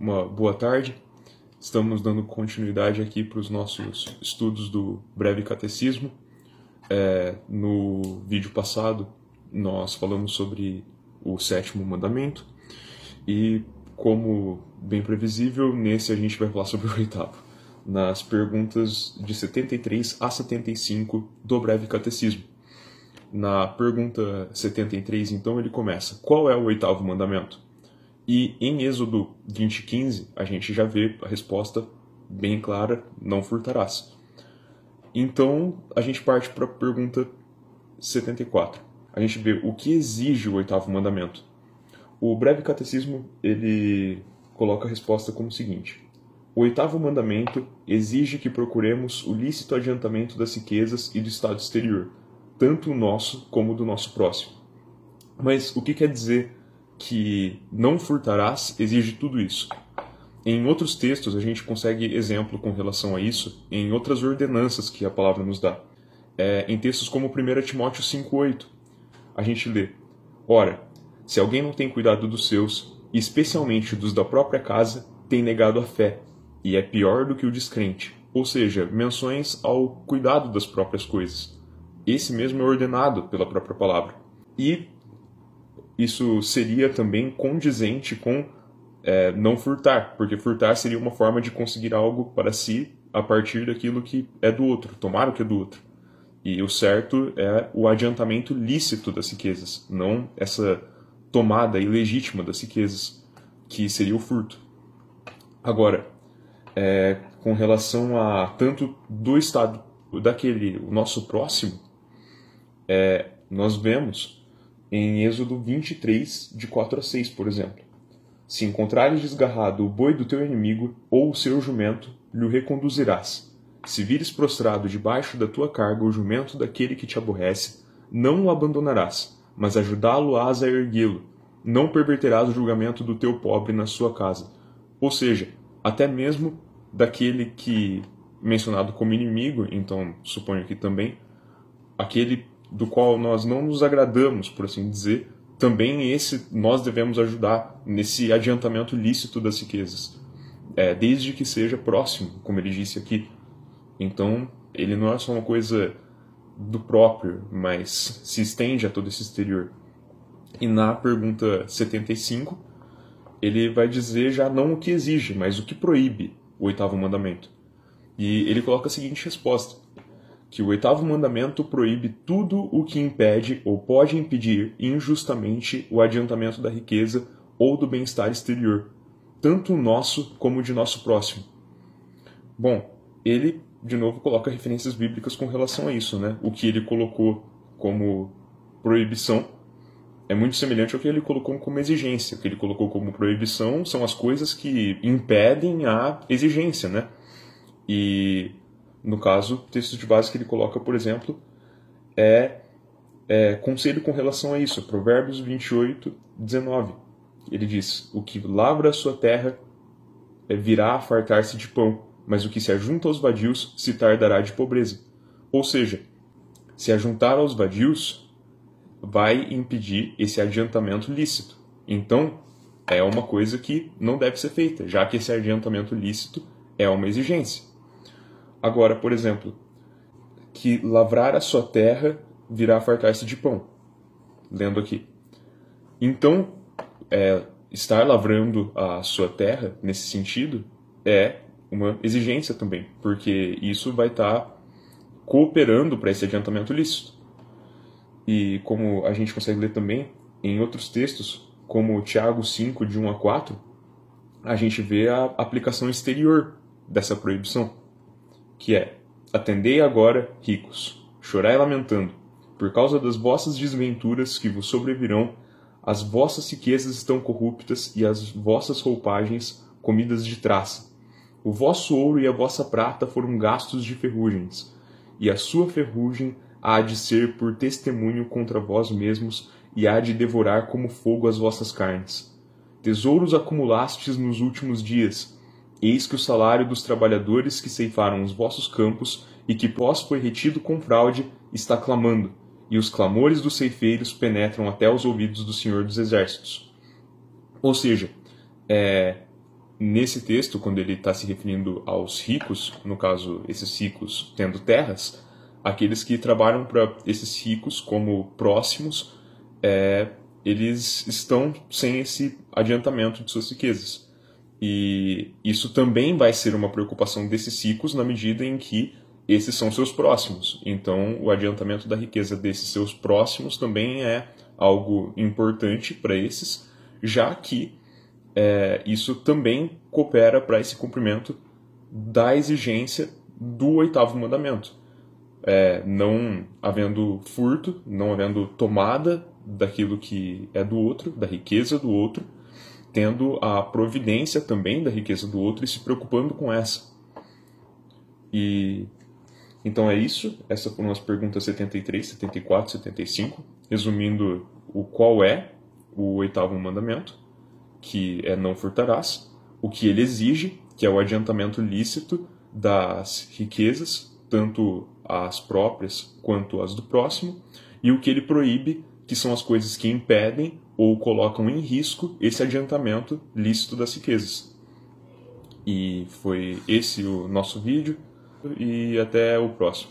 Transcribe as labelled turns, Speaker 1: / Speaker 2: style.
Speaker 1: uma boa tarde. Estamos dando continuidade aqui para os nossos estudos do Breve Catecismo. É, no vídeo passado, nós falamos sobre o sétimo mandamento e, como bem previsível, nesse a gente vai falar sobre o oitavo, nas perguntas de 73 a 75 do Breve Catecismo. Na pergunta 73, então, ele começa: Qual é o oitavo mandamento? E em Êxodo 20:15 a gente já vê a resposta bem clara: não furtarás. Então a gente parte para a pergunta 74. A gente vê o que exige o oitavo mandamento. O breve catecismo ele coloca a resposta como o seguinte: o oitavo mandamento exige que procuremos o lícito adiantamento das riquezas e do estado exterior, tanto o nosso como do nosso próximo. Mas o que quer dizer que não furtarás exige tudo isso. Em outros textos, a gente consegue exemplo com relação a isso em outras ordenanças que a palavra nos dá. É, em textos como 1 Timóteo 5,8, a gente lê: Ora, se alguém não tem cuidado dos seus, especialmente dos da própria casa, tem negado a fé, e é pior do que o descrente. Ou seja, menções ao cuidado das próprias coisas. Esse mesmo é ordenado pela própria palavra. E isso seria também condizente com é, não furtar, porque furtar seria uma forma de conseguir algo para si a partir daquilo que é do outro, tomar o que é do outro. E o certo é o adiantamento lícito das riquezas, não essa tomada ilegítima das riquezas, que seria o furto. Agora, é, com relação a tanto do estado daquele, o nosso próximo, é, nós vemos em Êxodo 23, de 4 a 6, por exemplo. Se encontrares desgarrado o boi do teu inimigo ou o seu jumento, lhe reconduzirás. Se vires prostrado debaixo da tua carga o jumento daquele que te aborrece, não o abandonarás, mas ajudá-lo-ás a erguê-lo. Não perverterás o julgamento do teu pobre na sua casa. Ou seja, até mesmo daquele que, mencionado como inimigo, então suponho que também, aquele do qual nós não nos agradamos, por assim dizer, também esse nós devemos ajudar nesse adiantamento lícito das riquezas, é, desde que seja próximo, como ele disse aqui. Então, ele não é só uma coisa do próprio, mas se estende a todo esse exterior. E na pergunta 75, ele vai dizer já não o que exige, mas o que proíbe o oitavo mandamento. E ele coloca a seguinte resposta: que o oitavo mandamento proíbe tudo o que impede ou pode impedir injustamente o adiantamento da riqueza ou do bem-estar exterior, tanto nosso como de nosso próximo. Bom, ele de novo coloca referências bíblicas com relação a isso, né? O que ele colocou como proibição é muito semelhante ao que ele colocou como exigência. O que ele colocou como proibição são as coisas que impedem a exigência, né? E no caso, texto de base que ele coloca, por exemplo, é, é conselho com relação a isso. Provérbios 28, 19. Ele diz: O que lavra a sua terra é, virá a fartar-se de pão, mas o que se ajunta aos vadios se tardará de pobreza. Ou seja, se ajuntar aos vadios vai impedir esse adiantamento lícito. Então, é uma coisa que não deve ser feita, já que esse adiantamento lícito é uma exigência. Agora, por exemplo, que lavrar a sua terra virá fartar-se de pão. Lendo aqui. Então, é, estar lavrando a sua terra, nesse sentido, é uma exigência também, porque isso vai estar tá cooperando para esse adiantamento lícito. E como a gente consegue ler também em outros textos, como Tiago 5, de 1 a 4, a gente vê a aplicação exterior dessa proibição que é: Atendei agora, ricos, chorai lamentando, por causa das vossas desventuras que vos sobrevirão, as vossas riquezas estão corruptas e as vossas roupagens comidas de traça. O vosso ouro e a vossa prata foram gastos de ferrugens, e a sua ferrugem há de ser por testemunho contra vós mesmos e há de devorar como fogo as vossas carnes. Tesouros acumulastes nos últimos dias, Eis que o salário dos trabalhadores que ceifaram os vossos campos e que pós foi retido com fraude está clamando, e os clamores dos ceifeiros penetram até os ouvidos do Senhor dos Exércitos. Ou seja, é, nesse texto, quando ele está se referindo aos ricos, no caso, esses ricos tendo terras, aqueles que trabalham para esses ricos como próximos, é, eles estão sem esse adiantamento de suas riquezas. E isso também vai ser uma preocupação desses ricos na medida em que esses são seus próximos. Então, o adiantamento da riqueza desses seus próximos também é algo importante para esses, já que é, isso também coopera para esse cumprimento da exigência do oitavo mandamento. É, não havendo furto, não havendo tomada daquilo que é do outro, da riqueza do outro, tendo a providência também da riqueza do outro e se preocupando com essa. E então é isso. Essas foram as perguntas 73, 74, 75, resumindo o qual é o oitavo mandamento, que é não furtarás, o que ele exige, que é o adiantamento lícito das riquezas, tanto as próprias quanto as do próximo, e o que ele proíbe, que são as coisas que impedem ou colocam em risco esse adiantamento lícito das riquezas. E foi esse o nosso vídeo e até o próximo.